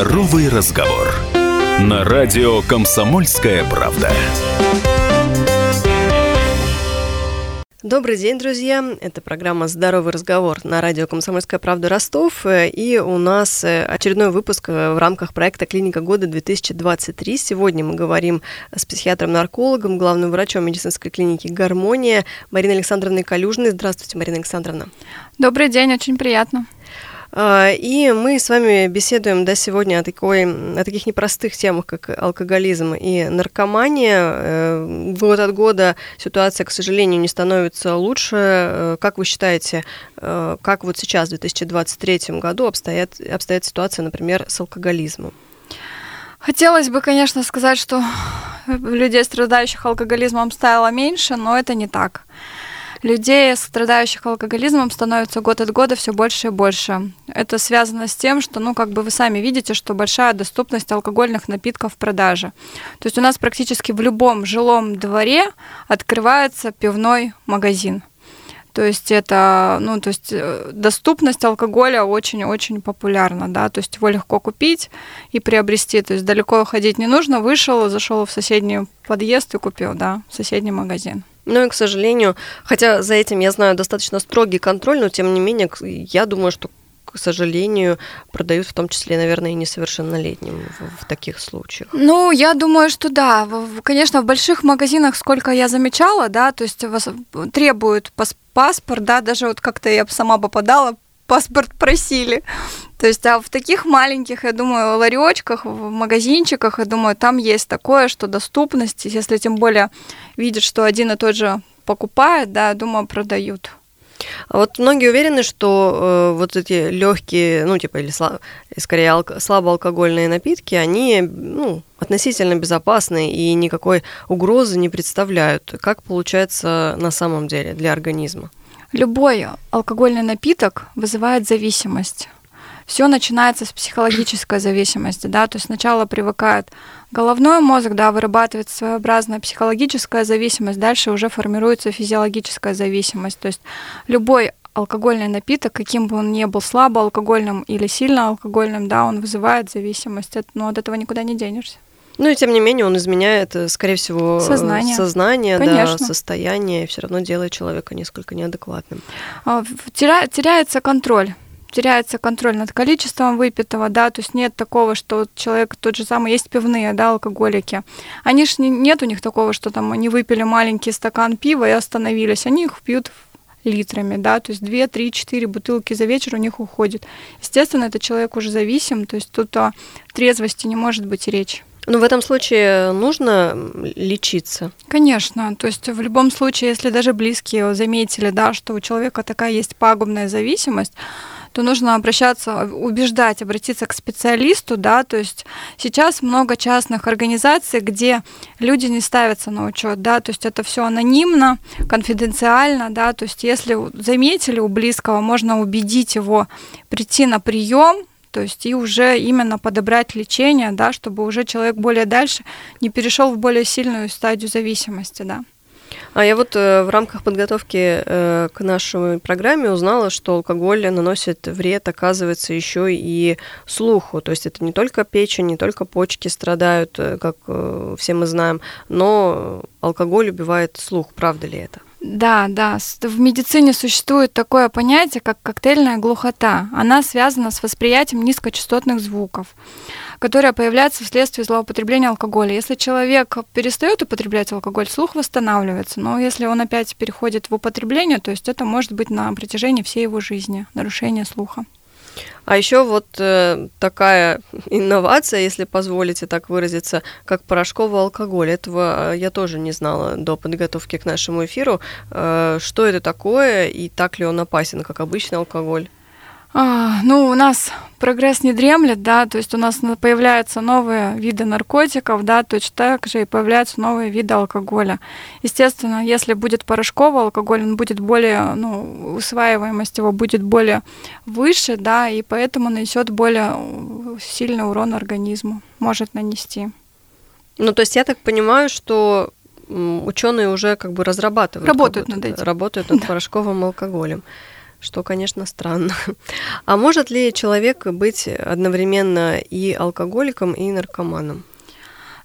Здоровый разговор. На радио «Комсомольская правда». Добрый день, друзья! Это программа «Здоровый разговор» на радио «Комсомольская правда» Ростов. И у нас очередной выпуск в рамках проекта «Клиника года-2023». Сегодня мы говорим с психиатром-наркологом, главным врачом медицинской клиники «Гармония» Мариной Александровной Калюжной. Здравствуйте, Марина Александровна. Добрый день, очень приятно. А, и мы с вами беседуем да, сегодня о, такой, о таких непростых темах, как алкоголизм и наркомания. Э, год от года ситуация, к сожалению, не становится лучше. Э, как вы считаете, э, как вот сейчас, в 2023 году, обстоят, обстоит ситуация, например, с алкоголизмом? Хотелось бы, конечно, сказать, что людей, страдающих алкоголизмом, стало меньше, но это не так людей, страдающих алкоголизмом, становится год от года все больше и больше. Это связано с тем, что, ну, как бы вы сами видите, что большая доступность алкогольных напитков в продаже. То есть у нас практически в любом жилом дворе открывается пивной магазин. То есть это, ну, то есть э, доступность алкоголя очень-очень популярна, да, то есть его легко купить и приобрести, то есть далеко ходить не нужно, вышел, зашел в соседний подъезд и купил, да, в соседний магазин. Ну и, к сожалению, хотя за этим я знаю достаточно строгий контроль, но тем не менее, я думаю, что к сожалению, продают в том числе, наверное, и несовершеннолетним в, в таких случаях. Ну, я думаю, что да. Конечно, в больших магазинах, сколько я замечала, да, то есть вас требуют паспорт, да, даже вот как-то я сама попадала, паспорт просили. То есть, а в таких маленьких, я думаю, ларечках, в магазинчиках, я думаю, там есть такое, что доступность, если тем более видят, что один и тот же покупает, да, думаю, продают. А вот многие уверены, что э, вот эти легкие, ну, типа, или слаб, скорее алко, слабоалкогольные напитки, они ну, относительно безопасны и никакой угрозы не представляют. Как получается на самом деле для организма? Любой алкогольный напиток вызывает зависимость все начинается с психологической зависимости, да, то есть сначала привыкает головной мозг, да, вырабатывает своеобразная психологическая зависимость, дальше уже формируется физиологическая зависимость, то есть любой алкогольный напиток, каким бы он ни был слабо алкогольным или сильно алкогольным, да, он вызывает зависимость, но от этого никуда не денешься. Ну и тем не менее он изменяет, э, скорее всего, сознание, сознание да, состояние, и все равно делает человека несколько неадекватным. А, теряется контроль теряется контроль над количеством выпитого, да, то есть нет такого, что человек тот же самый, есть пивные, да, алкоголики. Они ж не, нет у них такого, что там они выпили маленький стакан пива и остановились, они их пьют литрами, да, то есть 2, 3, 4 бутылки за вечер у них уходит. Естественно, этот человек уже зависим, то есть тут о трезвости не может быть речи. Но в этом случае нужно лечиться? Конечно. То есть в любом случае, если даже близкие заметили, да, что у человека такая есть пагубная зависимость, то нужно обращаться, убеждать, обратиться к специалисту, да, то есть сейчас много частных организаций, где люди не ставятся на учет, да, то есть это все анонимно, конфиденциально, да, то есть если заметили у близкого, можно убедить его прийти на прием, то есть и уже именно подобрать лечение, да, чтобы уже человек более дальше не перешел в более сильную стадию зависимости, да. А я вот э, в рамках подготовки э, к нашей программе узнала, что алкоголь наносит вред, оказывается, еще и слуху. То есть это не только печень, не только почки страдают, э, как все мы знаем, но алкоголь убивает слух. Правда ли это? Да, да. В медицине существует такое понятие, как коктейльная глухота. Она связана с восприятием низкочастотных звуков которая появляется вследствие злоупотребления алкоголя. Если человек перестает употреблять алкоголь, слух восстанавливается, но если он опять переходит в употребление, то есть это может быть на протяжении всей его жизни, нарушение слуха. А еще вот э, такая инновация, если позволите так выразиться, как порошковый алкоголь. Этого э, я тоже не знала до подготовки к нашему эфиру. Э, что это такое и так ли он опасен, как обычный алкоголь? А, ну, у нас прогресс не дремлет, да, то есть у нас появляются новые виды наркотиков, да, точно так же и появляются новые виды алкоголя. Естественно, если будет порошковый алкоголь, он будет более, ну, усваиваемость его будет более выше, да, и поэтому нанесет более сильный урон организму, может нанести. Ну, то есть я так понимаю, что ученые уже как бы разрабатывают. Работают над этим. Работают над да. порошковым алкоголем. Что, конечно, странно. А может ли человек быть одновременно и алкоголиком, и наркоманом?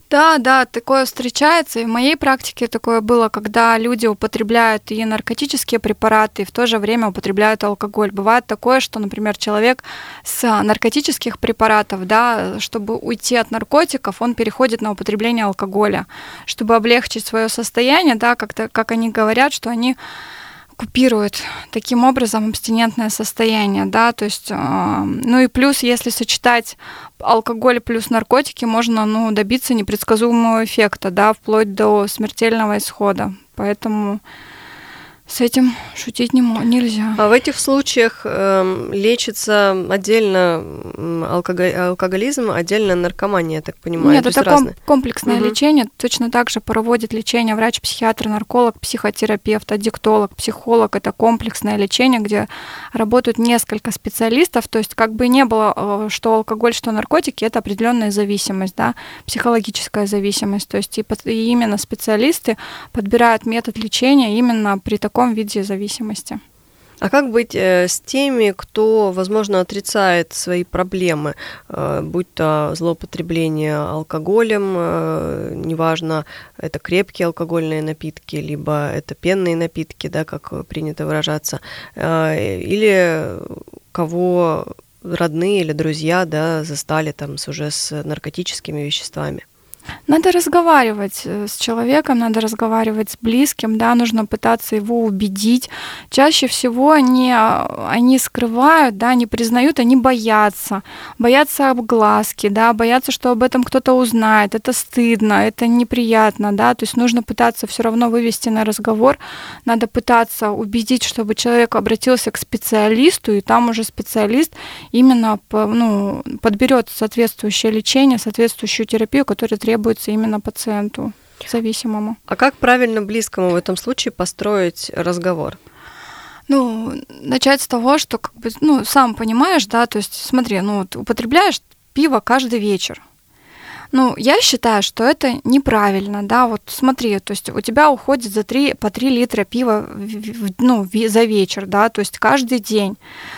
Да, да, такое встречается. И в моей практике такое было, когда люди употребляют и наркотические препараты, и в то же время употребляют алкоголь. Бывает такое, что, например, человек с наркотических препаратов, да, чтобы уйти от наркотиков, он переходит на употребление алкоголя, чтобы облегчить свое состояние, да, как-то, как они говорят, что они купирует таким образом абстинентное состояние, да, то есть, э, ну и плюс, если сочетать алкоголь плюс наркотики, можно, ну, добиться непредсказуемого эффекта, да, вплоть до смертельного исхода, поэтому с этим шутить не, нельзя. А в этих случаях э, лечится отдельно алкоголь, алкоголизм, отдельно наркомания, я так понимаю. Нет, это ком- комплексное угу. лечение. Точно так же проводит лечение врач, психиатр, нарколог, психотерапевт, аддиктолог, психолог. Это комплексное лечение, где работают несколько специалистов. То есть как бы не было, э, что алкоголь, что наркотики, это определенная зависимость, да, психологическая зависимость. То есть и, и именно специалисты подбирают метод лечения именно при таком таком виде зависимости. А как быть э, с теми, кто, возможно, отрицает свои проблемы, э, будь то злоупотребление алкоголем, э, неважно, это крепкие алкогольные напитки, либо это пенные напитки, да, как принято выражаться, или кого родные или друзья, да, застали там уже с наркотическими веществами? Надо разговаривать э, с человеком, надо разговаривать с близким, да, нужно пытаться его убедить. Чаще всего они, а, они скрывают, да, не признают, они боятся. Боятся обгласки, да, боятся, что об этом кто-то узнает. Это стыдно, это неприятно, да, то есть нужно пытаться все равно вывести на разговор, надо пытаться убедить, чтобы человек обратился к специалисту, и там уже специалист именно ну, подберет соответствующее лечение, соответствующую терапию, которая требует требуется именно пациенту зависимому. А как правильно близкому в этом случае построить разговор? Ну, начать с того, что, как бы, ну, сам понимаешь, да, то есть, смотри, ну, вот употребляешь пиво каждый вечер, ну, я считаю, что это неправильно, да, вот смотри, то есть у тебя уходит за 3, по 3 литра пива ну, за вечер, да, то есть каждый день.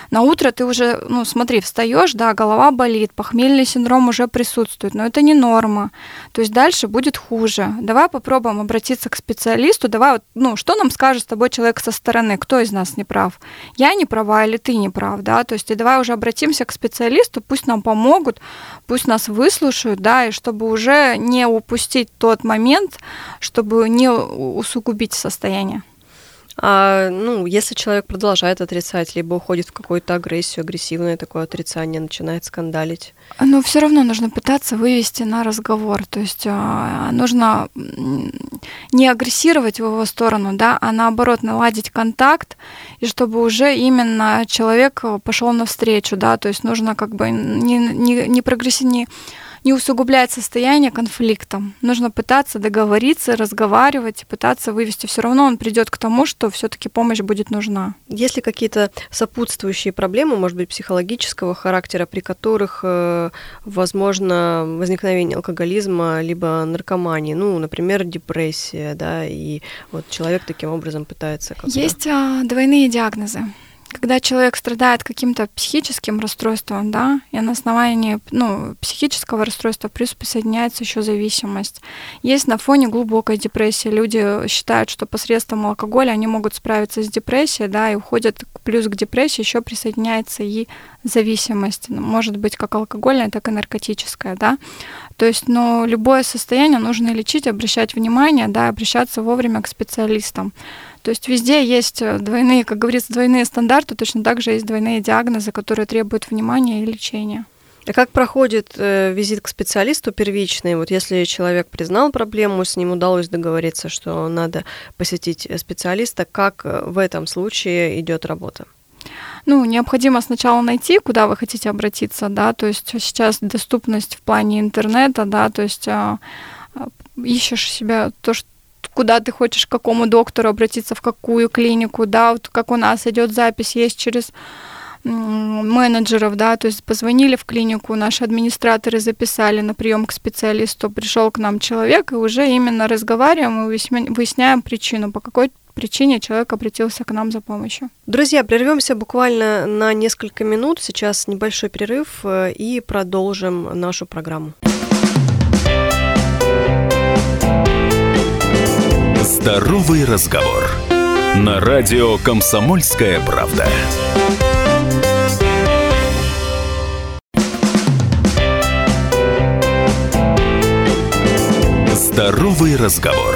На утро ты уже, ну, смотри, встаешь, да, голова болит, похмельный синдром уже присутствует, но это не норма, то есть дальше будет хуже. Давай попробуем обратиться к специалисту, давай, вот, ну, что нам скажет с тобой человек со стороны, кто из нас не прав? Я не права или ты не прав, да, то есть и давай уже обратимся к специалисту, пусть нам помогут, пусть нас выслушают, да, и чтобы уже не упустить тот момент, чтобы не усугубить состояние. А, ну, если человек продолжает отрицать, либо уходит в какую-то агрессию, агрессивное такое отрицание, начинает скандалить. Но все равно нужно пытаться вывести на разговор. То есть а, нужно не агрессировать в его сторону, да, а наоборот наладить контакт, и чтобы уже именно человек пошел навстречу, да, то есть нужно как бы не, не, не прогрессивнее. Не не усугублять состояние конфликтом. Нужно пытаться договориться, разговаривать, пытаться вывести. Все равно он придет к тому, что все-таки помощь будет нужна. Есть ли какие-то сопутствующие проблемы, может быть, психологического характера, при которых э, возможно возникновение алкоголизма либо наркомании, ну, например, депрессия, да, и вот человек таким образом пытается. Есть а, двойные диагнозы когда человек страдает каким-то психическим расстройством, да, и на основании ну, психического расстройства плюс присоединяется еще зависимость. Есть на фоне глубокой депрессии. Люди считают, что посредством алкоголя они могут справиться с депрессией, да, и уходят плюс к депрессии, еще присоединяется и зависимость. Может быть как алкогольная, так и наркотическая, да. То есть, но любое состояние нужно лечить, обращать внимание, да, обращаться вовремя к специалистам. То есть везде есть э, двойные, как говорится, двойные стандарты, точно так же есть двойные диагнозы, которые требуют внимания и лечения. А как проходит э, визит к специалисту первичный? Вот если человек признал проблему, с ним удалось договориться, что надо посетить специалиста, как э, в этом случае идет работа? Ну, необходимо сначала найти, куда вы хотите обратиться, да, то есть сейчас доступность в плане интернета, да, то есть а, а, ищешь себя то, что куда ты хочешь, к какому доктору обратиться, в какую клинику, да, вот как у нас идет запись, есть через менеджеров, да, то есть позвонили в клинику, наши администраторы записали на прием к специалисту, пришел к нам человек, и уже именно разговариваем и выясняем причину, по какой причине человек обратился к нам за помощью. Друзья, прервемся буквально на несколько минут. Сейчас небольшой перерыв э, и продолжим нашу программу. Здоровый разговор. На радио «Комсомольская правда». Здоровый разговор.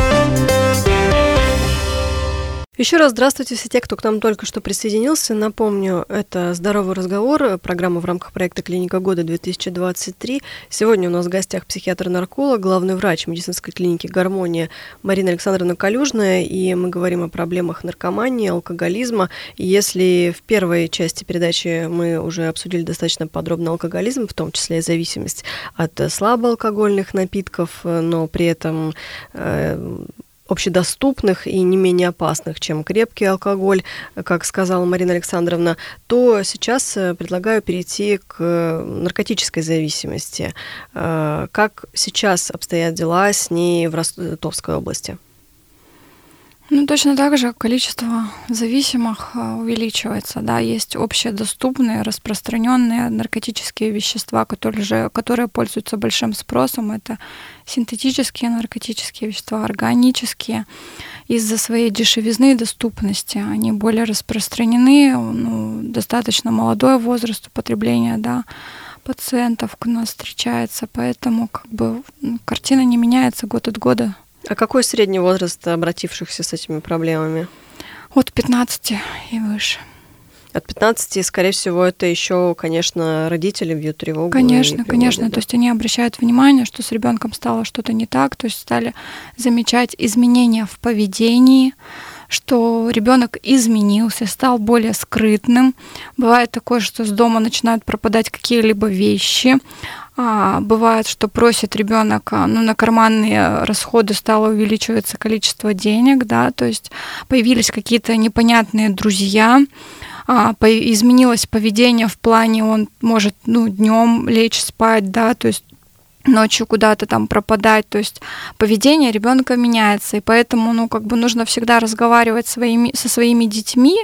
Еще раз здравствуйте все те, кто к нам только что присоединился. Напомню, это «Здоровый разговор», программа в рамках проекта «Клиника года-2023». Сегодня у нас в гостях психиатр-нарколог, главный врач медицинской клиники «Гармония» Марина Александровна Калюжная, и мы говорим о проблемах наркомании, алкоголизма. И если в первой части передачи мы уже обсудили достаточно подробно алкоголизм, в том числе и зависимость от слабоалкогольных напитков, но при этом э, общедоступных и не менее опасных, чем крепкий алкоголь, как сказала Марина Александровна, то сейчас э, предлагаю перейти к наркотической зависимости. Э, как сейчас обстоят дела с ней в Ростовской области? Ну, точно так же количество зависимых э, увеличивается. Да, есть общедоступные, распространенные наркотические вещества, которые, же, которые пользуются большим спросом. Это синтетические наркотические вещества, органические. Из-за своей дешевизны и доступности они более распространены, ну, достаточно молодой возраст употребления, да, пациентов у нас встречается, поэтому как бы картина не меняется год от года. А какой средний возраст обратившихся с этими проблемами? От 15 и выше. От 15, скорее всего, это еще, конечно, родители бьют тревогу. Конечно, конечно. Да. То есть они обращают внимание, что с ребенком стало что-то не так, то есть стали замечать изменения в поведении, что ребенок изменился, стал более скрытным. Бывает такое, что с дома начинают пропадать какие-либо вещи, а, бывает, что просит ребенок, а, ну, на карманные расходы стало увеличиваться количество денег, да, то есть появились какие-то непонятные друзья, а, изменилось поведение в плане, он может, ну, днем лечь спать, да, то есть ночью куда-то там пропадать, то есть поведение ребенка меняется, и поэтому, ну, как бы нужно всегда разговаривать своими, со своими детьми,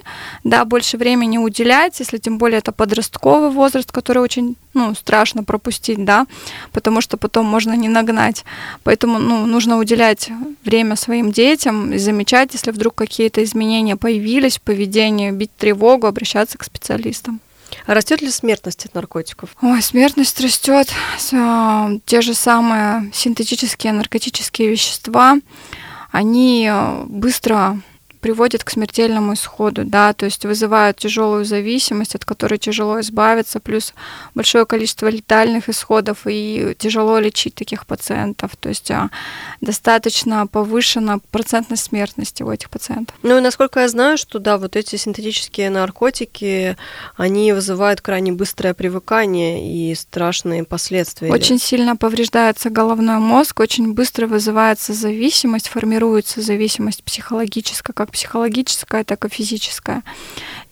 да, больше времени уделять, если тем более это подростковый возраст, который очень, ну, страшно пропустить, да, потому что потом можно не нагнать, поэтому, ну, нужно уделять время своим детям и замечать, если вдруг какие-то изменения появились в поведении, бить тревогу, обращаться к специалистам. А растет ли смертность от наркотиков? Ой, смертность растет. Те же самые синтетические наркотические вещества, они э, быстро приводит к смертельному исходу, да, то есть вызывают тяжелую зависимость, от которой тяжело избавиться, плюс большое количество летальных исходов и тяжело лечить таких пациентов, то есть а, достаточно повышена процентность смертности у этих пациентов. Ну и насколько я знаю, что да, вот эти синтетические наркотики, они вызывают крайне быстрое привыкание и страшные последствия. Очень сильно повреждается головной мозг, очень быстро вызывается зависимость, формируется зависимость психологическая, как психологическая, так и физическая.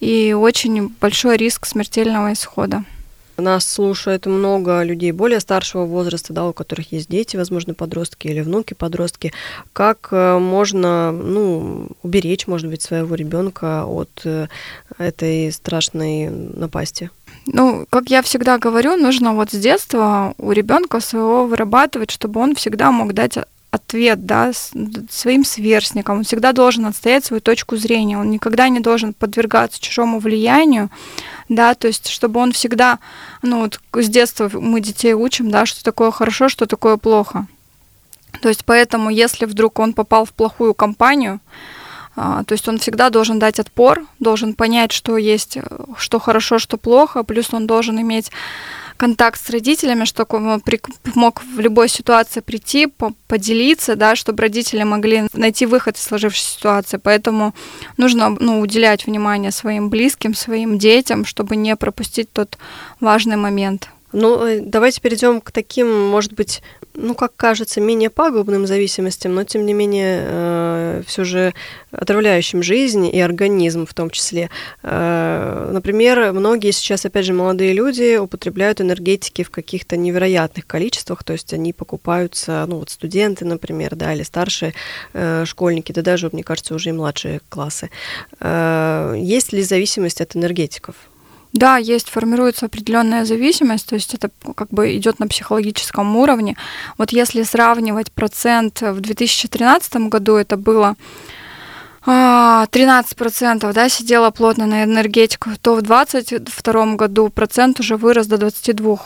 И очень большой риск смертельного исхода. Нас слушает много людей более старшего возраста, да, у которых есть дети, возможно, подростки или внуки подростки. Как э, можно ну, уберечь, может быть, своего ребенка от э, этой страшной напасти? Ну, как я всегда говорю, нужно вот с детства у ребенка своего вырабатывать, чтобы он всегда мог дать ответ да, своим сверстникам. Он всегда должен отстоять свою точку зрения. Он никогда не должен подвергаться чужому влиянию, да, то есть чтобы он всегда, ну вот с детства мы детей учим, да, что такое хорошо, что такое плохо. То есть поэтому, если вдруг он попал в плохую компанию, а, то есть он всегда должен дать отпор, должен понять, что есть, что хорошо, что плохо, плюс он должен иметь контакт с родителями, чтобы он мог в любой ситуации прийти, поделиться, да, чтобы родители могли найти выход из сложившейся ситуации. Поэтому нужно ну, уделять внимание своим близким, своим детям, чтобы не пропустить тот важный момент. Ну, э, давайте перейдем к таким, может быть, ну, как кажется, менее пагубным зависимостям, но, тем не менее, э, все же отравляющим жизнь и организм в том числе. Э, например, многие сейчас, опять же, молодые люди употребляют энергетики в каких-то невероятных количествах, то есть они покупаются, ну, вот студенты, например, да, или старшие э, школьники, да даже, мне кажется, уже и младшие классы. Э, есть ли зависимость от энергетиков? Да, есть, формируется определенная зависимость, то есть это как бы идет на психологическом уровне. Вот если сравнивать процент в 2013 году, это было 13% да, сидела плотно на энергетику, то в 2022 году процент уже вырос до 22%.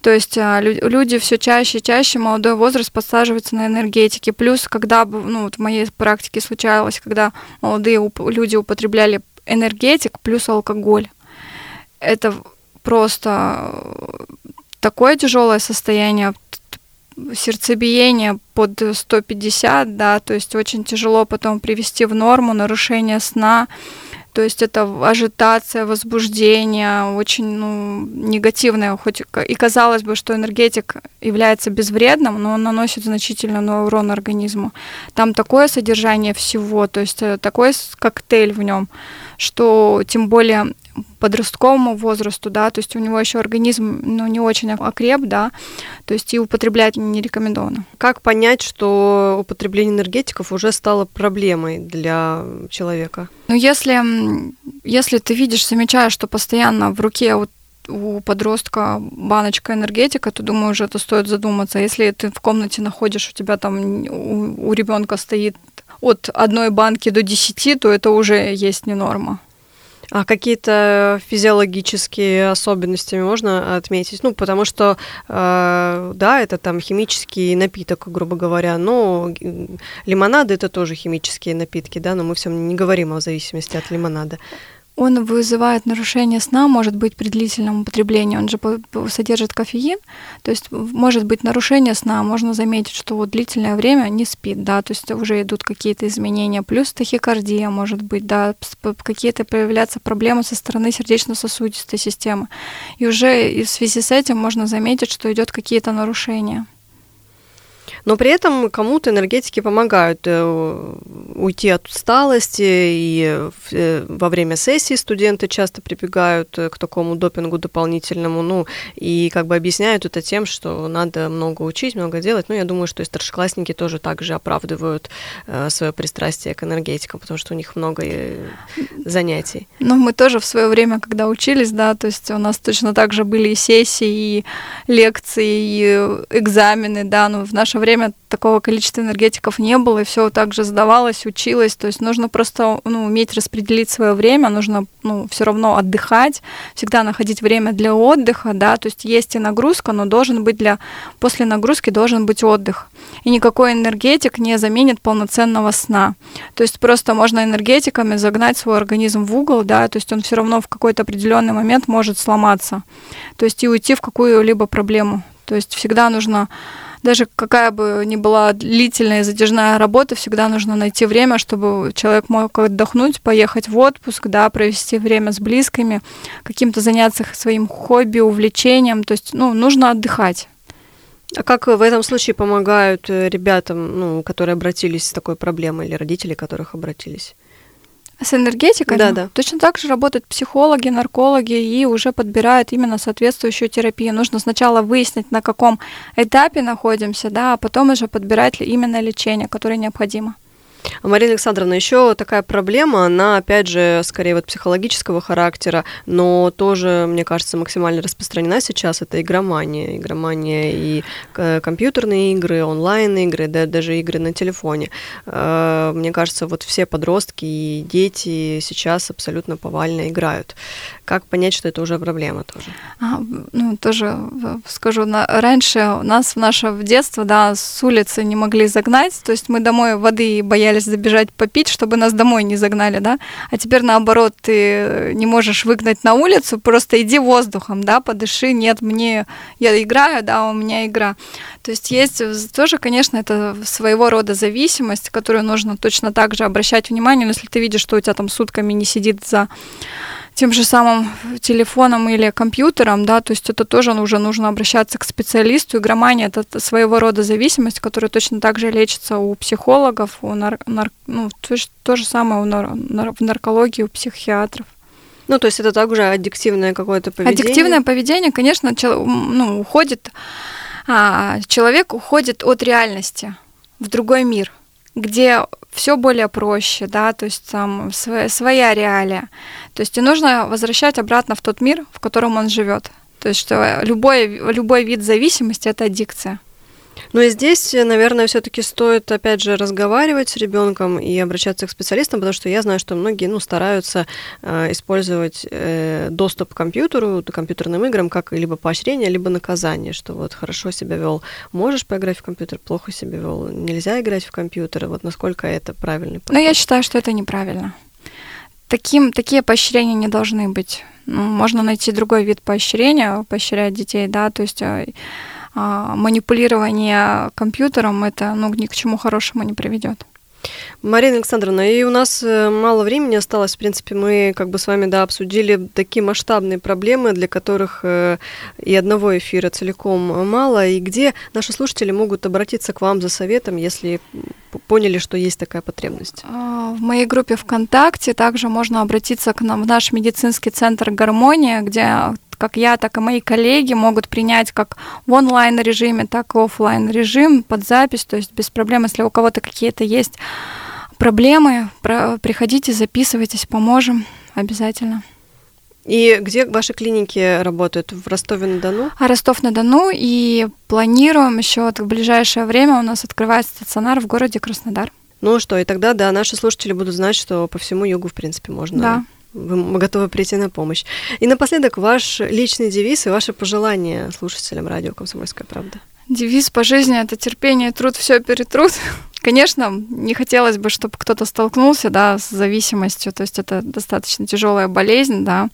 То есть а, люди все чаще и чаще, молодой возраст подсаживаются на энергетики. Плюс, когда ну, вот в моей практике случалось, когда молодые люди употребляли энергетик плюс алкоголь это просто такое тяжелое состояние, сердцебиение под 150, да, то есть очень тяжело потом привести в норму, нарушение сна, то есть это ажитация, возбуждение, очень ну, негативное, хоть и казалось бы, что энергетик является безвредным, но он наносит значительный урон организму. Там такое содержание всего, то есть э, такой коктейль в нем, что тем более подростковому возрасту, да, то есть у него еще организм, ну, не очень окреп, да, то есть и употреблять не рекомендовано. Как понять, что употребление энергетиков уже стало проблемой для человека? Ну, если, если ты видишь, замечаешь, что постоянно в руке у у подростка баночка энергетика, то думаю, уже это стоит задуматься. Если ты в комнате находишь, у тебя там у, у ребенка стоит от одной банки до десяти, то это уже есть не норма. А какие-то физиологические особенности можно отметить? Ну, потому что, э, да, это там химический напиток, грубо говоря, но лимонады это тоже химические напитки, да, но мы все не говорим о зависимости от лимонада он вызывает нарушение сна, может быть при длительном употреблении, он же содержит кофеин, то есть может быть нарушение сна, можно заметить, что вот длительное время не спит, да, то есть уже идут какие-то изменения, плюс тахикардия может быть, да, какие-то появляться проблемы со стороны сердечно-сосудистой системы. И уже в связи с этим можно заметить, что идет какие-то нарушения. Но при этом кому-то энергетики помогают э, уйти от усталости, и э, во время сессии студенты часто прибегают э, к такому допингу дополнительному, ну, и как бы объясняют это тем, что надо много учить, много делать. Ну, я думаю, что и старшеклассники тоже также оправдывают свое пристрастие к энергетикам, потому что у них много занятий. Ну, мы тоже в свое время, когда учились, да, то есть у нас точно так же были и сессии, и лекции, и экзамены, да, но в наше время время такого количества энергетиков не было, и все так же сдавалось, училось. То есть нужно просто ну, уметь распределить свое время, нужно ну, все равно отдыхать, всегда находить время для отдыха, да, то есть есть и нагрузка, но должен быть для после нагрузки должен быть отдых. И никакой энергетик не заменит полноценного сна. То есть просто можно энергетиками загнать свой организм в угол, да, то есть он все равно в какой-то определенный момент может сломаться, то есть и уйти в какую-либо проблему. То есть всегда нужно даже какая бы ни была длительная и затяжная работа, всегда нужно найти время, чтобы человек мог отдохнуть, поехать в отпуск, да, провести время с близкими, каким-то заняться своим хобби, увлечением. То есть, ну, нужно отдыхать. А как в этом случае помогают э, ребятам, ну, которые обратились с такой проблемой, или родители которых обратились? С энергетикой? Да, да. Точно так же работают психологи, наркологи и уже подбирают именно соответствующую терапию. Нужно сначала выяснить, на каком этапе находимся, да, а потом уже подбирать именно лечение, которое необходимо. Марина Александровна, еще такая проблема, она, опять же, скорее вот психологического характера, но тоже, мне кажется, максимально распространена сейчас, это игромания. Игромания и компьютерные игры, онлайн-игры, да, даже игры на телефоне. Э, мне кажется, вот все подростки и дети сейчас абсолютно повально играют. Как понять, что это уже проблема тоже? А, ну, тоже скажу, на, раньше у нас в наше детство, да, с улицы не могли загнать, то есть мы домой воды боялись боялись забежать попить, чтобы нас домой не загнали, да, а теперь наоборот, ты не можешь выгнать на улицу, просто иди воздухом, да, подыши, нет, мне, я играю, да, у меня игра. То есть есть тоже, конечно, это своего рода зависимость, которую нужно точно так же обращать внимание, но если ты видишь, что у тебя там сутками не сидит за тем же самым телефоном или компьютером, да, то есть это тоже уже нужно обращаться к специалисту. Игромания – это своего рода зависимость, которая точно так же лечится у психологов, у нар, нар, ну, то, то же самое у нар, нар, в наркологии, у психиатров. Ну, то есть это также аддиктивное какое-то поведение? Аддиктивное поведение, конечно, ну, уходит, а, человек уходит от реальности в другой мир, где все более проще, да, то есть там своя, своя реалия. То есть и нужно возвращать обратно в тот мир, в котором он живет. То есть что любой, любой вид зависимости это аддикция. Ну и здесь, наверное, все-таки стоит, опять же, разговаривать с ребенком и обращаться к специалистам, потому что я знаю, что многие ну, стараются э, использовать э, доступ к компьютеру, к компьютерным играм, как либо поощрение, либо наказание, что вот хорошо себя вел, можешь поиграть в компьютер, плохо себя вел, нельзя играть в компьютер. Вот насколько это правильно? Ну, я считаю, что это неправильно. Таким, такие поощрения не должны быть. Ну, можно найти другой вид поощрения, поощрять детей, да, то есть э, манипулирование компьютером это ну, ни к чему хорошему не приведет. Марина Александровна, и у нас э, мало времени осталось. В принципе, мы как бы с вами да, обсудили такие масштабные проблемы, для которых э, и одного эфира целиком мало. И где наши слушатели могут обратиться к вам за советом, если поняли, что есть такая потребность? А, в моей группе ВКонтакте также можно обратиться к нам в наш медицинский центр «Гармония», где как я, так и мои коллеги могут принять как в онлайн режиме, так и офлайн режим под запись, то есть без проблем, если у кого-то какие-то есть проблемы, приходите, записывайтесь, поможем обязательно. И где ваши клиники работают? В Ростове-на-Дону? А Ростов-на-Дону. И планируем еще в ближайшее время у нас открывается стационар в городе Краснодар. Ну что, и тогда, да, наши слушатели будут знать, что по всему югу, в принципе, можно да вы готовы прийти на помощь. И напоследок ваш личный девиз и ваши пожелания слушателям радио «Комсомольская правда». Девиз по жизни – это терпение, труд, все перетрут. Конечно, не хотелось бы, чтобы кто-то столкнулся, да, с зависимостью, то есть это достаточно тяжелая болезнь, да,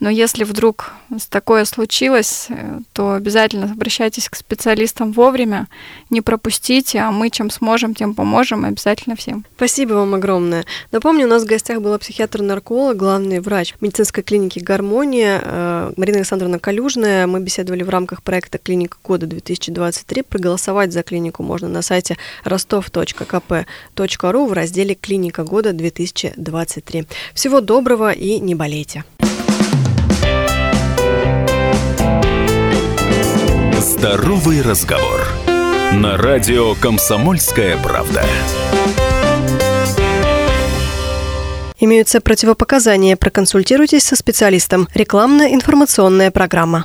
но если вдруг такое случилось, э, то обязательно обращайтесь к специалистам вовремя, не пропустите, а мы чем сможем, тем поможем, обязательно всем. Спасибо вам огромное. Напомню, у нас в гостях была психиатр-нарколог, главный врач медицинской клиники «Гармония» э, Марина Александровна Калюжная. Мы беседовали в рамках проекта «Клиника года 2023». Проголосовать за клинику можно на сайте ростов.ру kp.ru в разделе «Клиника года 2023». Всего доброго и не болейте! Здоровый разговор. На радио «Комсомольская правда». Имеются противопоказания. Проконсультируйтесь со специалистом. Рекламно-информационная программа.